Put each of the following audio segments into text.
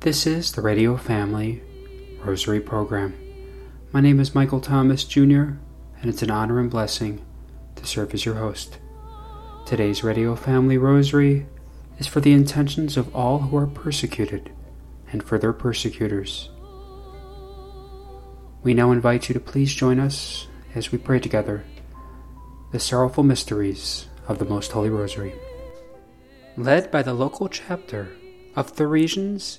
This is the Radio Family Rosary Program. My name is Michael Thomas Jr., and it's an honor and blessing to serve as your host. Today's Radio Family Rosary is for the intentions of all who are persecuted and for their persecutors. We now invite you to please join us as we pray together the sorrowful mysteries of the Most Holy Rosary. Led by the local chapter of Theresians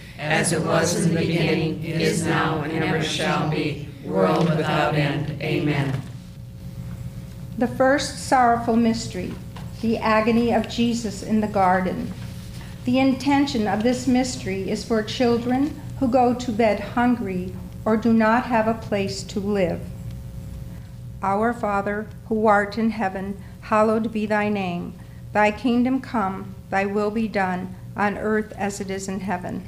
as it was in the beginning, is now, and ever shall be, world without end. Amen. The first sorrowful mystery, the agony of Jesus in the garden. The intention of this mystery is for children who go to bed hungry or do not have a place to live. Our Father, who art in heaven, hallowed be thy name. Thy kingdom come, thy will be done, on earth as it is in heaven.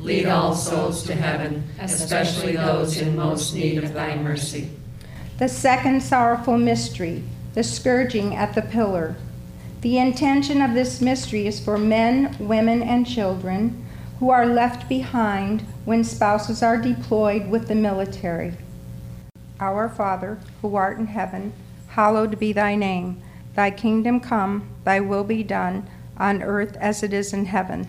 Lead all souls to heaven, especially those in most need of thy mercy. The second sorrowful mystery, the scourging at the pillar. The intention of this mystery is for men, women, and children who are left behind when spouses are deployed with the military. Our Father, who art in heaven, hallowed be thy name. Thy kingdom come, thy will be done, on earth as it is in heaven.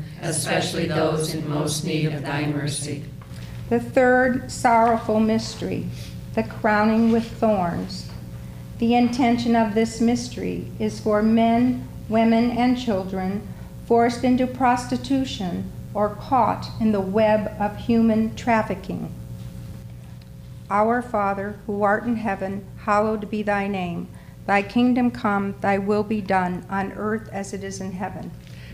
especially those in most need of thy mercy. The third sorrowful mystery, the crowning with thorns. The intention of this mystery is for men, women, and children forced into prostitution or caught in the web of human trafficking. Our Father, who art in heaven, hallowed be thy name. Thy kingdom come, thy will be done, on earth as it is in heaven.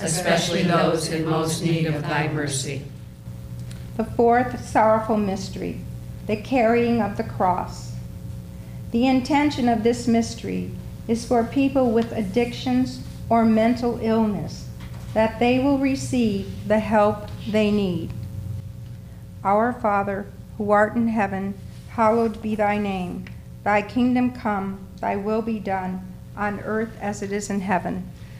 especially those in most need of thy mercy. the fourth sorrowful mystery, the carrying of the cross. The intention of this mystery is for people with addictions or mental illness that they will receive the help they need. Our Father, who art in heaven, hallowed be thy name. Thy kingdom come, thy will be done, on earth as it is in heaven.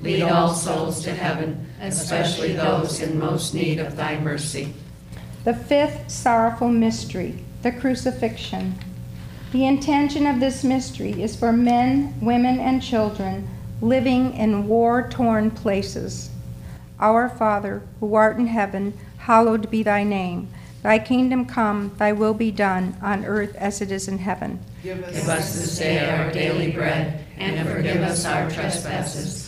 lead all souls to heaven, especially those in most need of thy mercy. The fifth sorrowful mystery, the crucifixion. The intention of this mystery is for men, women, and children living in war torn places. Our Father, who art in heaven, hallowed be thy name. Thy kingdom come, thy will be done, on earth as it is in heaven. Give us this day our daily bread, and forgive us our trespasses,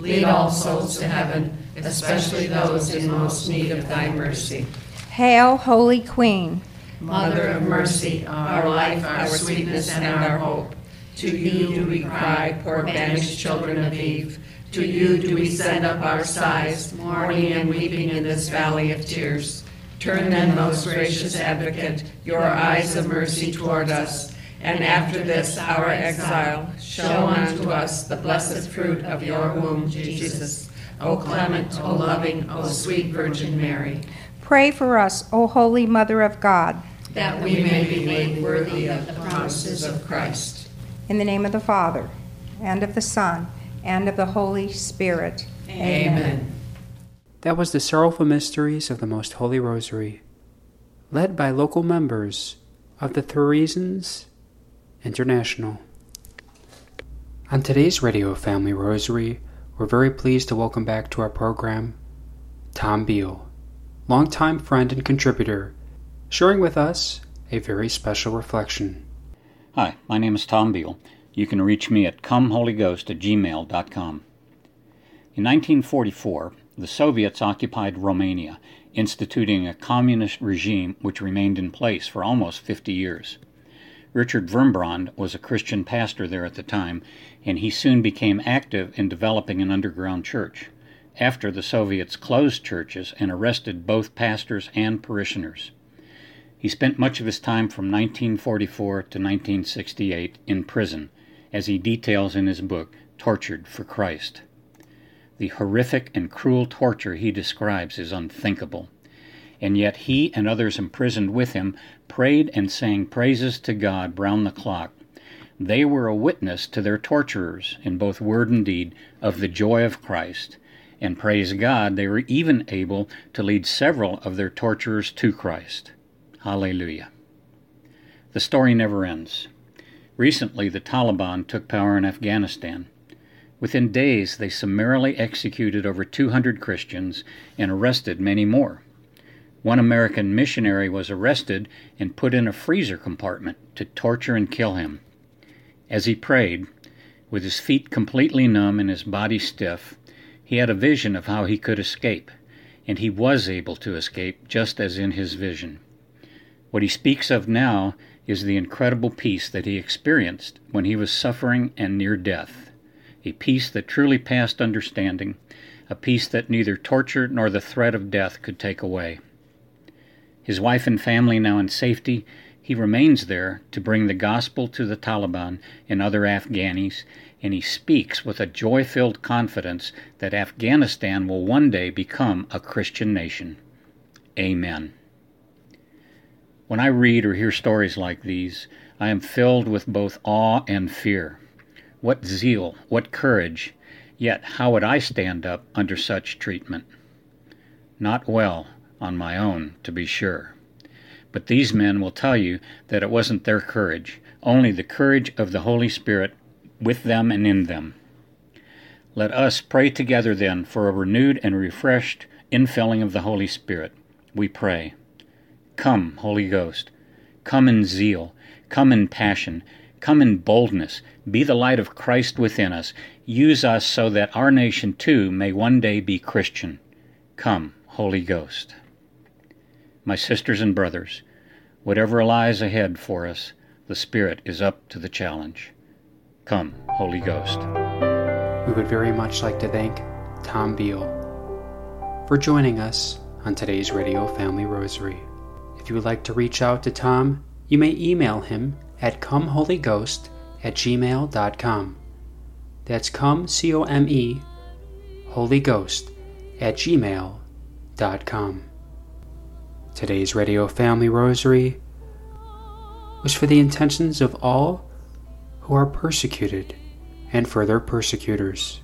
lead all souls to heaven, especially those in most need of thy mercy. Hail, Holy Queen, Mother of mercy, our life, our sweetness, and our hope. To you do we cry, poor banished children of Eve. To you do we send up our sighs, mourning and weeping in this valley of tears. Turn then, most gracious advocate, your eyes of mercy toward us, and after this our exile, show unto us the blessed fruit of your womb, Jesus. O clement, O loving, O sweet Virgin Mary. Pray for us, O Holy Mother of God, that we may be made worthy of the promises of Christ. In the name of the Father, and of the Son, and of the Holy Spirit. Amen. That was the Sorrowful Mysteries of the Most Holy Rosary, led by local members of the Theresians International. On today's Radio Family Rosary, we're very pleased to welcome back to our program Tom Beal, longtime friend and contributor, sharing with us a very special reflection. Hi, my name is Tom Beal. You can reach me at comeholyghost at gmail.com. In 1944, the Soviets occupied Romania, instituting a communist regime which remained in place for almost 50 years. Richard Wurmbrand was a Christian pastor there at the time, and he soon became active in developing an underground church after the Soviets closed churches and arrested both pastors and parishioners. He spent much of his time from 1944 to 1968 in prison, as he details in his book, Tortured for Christ. The horrific and cruel torture he describes is unthinkable. And yet he and others imprisoned with him prayed and sang praises to God round the clock. They were a witness to their torturers, in both word and deed, of the joy of Christ and praise God, they were even able to lead several of their torturers to Christ. Hallelujah. The story never ends. Recently, the Taliban took power in Afghanistan. Within days, they summarily executed over 200 Christians and arrested many more. One American missionary was arrested and put in a freezer compartment to torture and kill him. As he prayed, with his feet completely numb and his body stiff, he had a vision of how he could escape, and he was able to escape just as in his vision. What he speaks of now is the incredible peace that he experienced when he was suffering and near death, a peace that truly passed understanding, a peace that neither torture nor the threat of death could take away. His wife and family now in safety, he remains there to bring the gospel to the Taliban and other Afghanis and he speaks with a joy filled confidence that Afghanistan will one day become a Christian nation. Amen. When I read or hear stories like these, I am filled with both awe and fear. What zeal, what courage, yet how would I stand up under such treatment? Not well, on my own, to be sure. But these men will tell you that it wasn't their courage, only the courage of the Holy Spirit with them and in them. Let us pray together then for a renewed and refreshed infilling of the Holy Spirit. We pray. Come, Holy Ghost. Come in zeal. Come in passion. Come in boldness. Be the light of Christ within us. Use us so that our nation too may one day be Christian. Come, Holy Ghost. My sisters and brothers, whatever lies ahead for us, the Spirit is up to the challenge. Come, Holy Ghost. We would very much like to thank Tom Beal for joining us on today's Radio Family Rosary. If you would like to reach out to Tom, you may email him at comeholyghost at gmail.com. That's come, C O M E, Holy Ghost at gmail.com. Today's Radio Family Rosary was for the intentions of all who are persecuted and for their persecutors.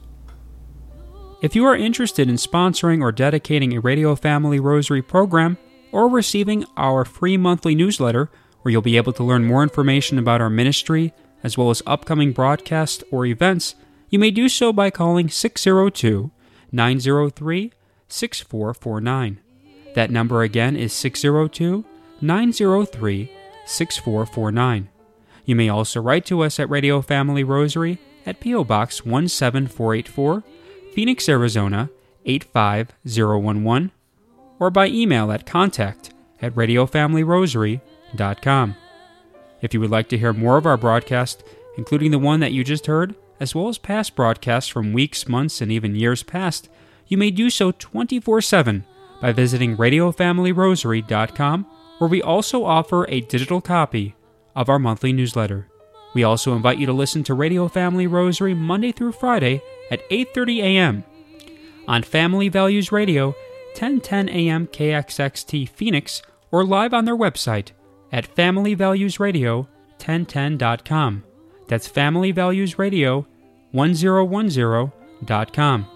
If you are interested in sponsoring or dedicating a Radio Family Rosary program or receiving our free monthly newsletter, where you'll be able to learn more information about our ministry as well as upcoming broadcasts or events, you may do so by calling 602 903 6449. That number again is 602 903 6449. You may also write to us at Radio Family Rosary at P.O. Box 17484, Phoenix, Arizona 85011, or by email at contact at radiofamilyrosary.com. If you would like to hear more of our broadcast, including the one that you just heard, as well as past broadcasts from weeks, months, and even years past, you may do so 24 7 by visiting radiofamilyrosary.com, where we also offer a digital copy of our monthly newsletter. We also invite you to listen to Radio Family Rosary Monday through Friday at 8:30 a.m. on Family Values Radio, 1010 a.m. KXXT Phoenix, or live on their website at familyvaluesradio1010.com. That's familyvaluesradio1010.com.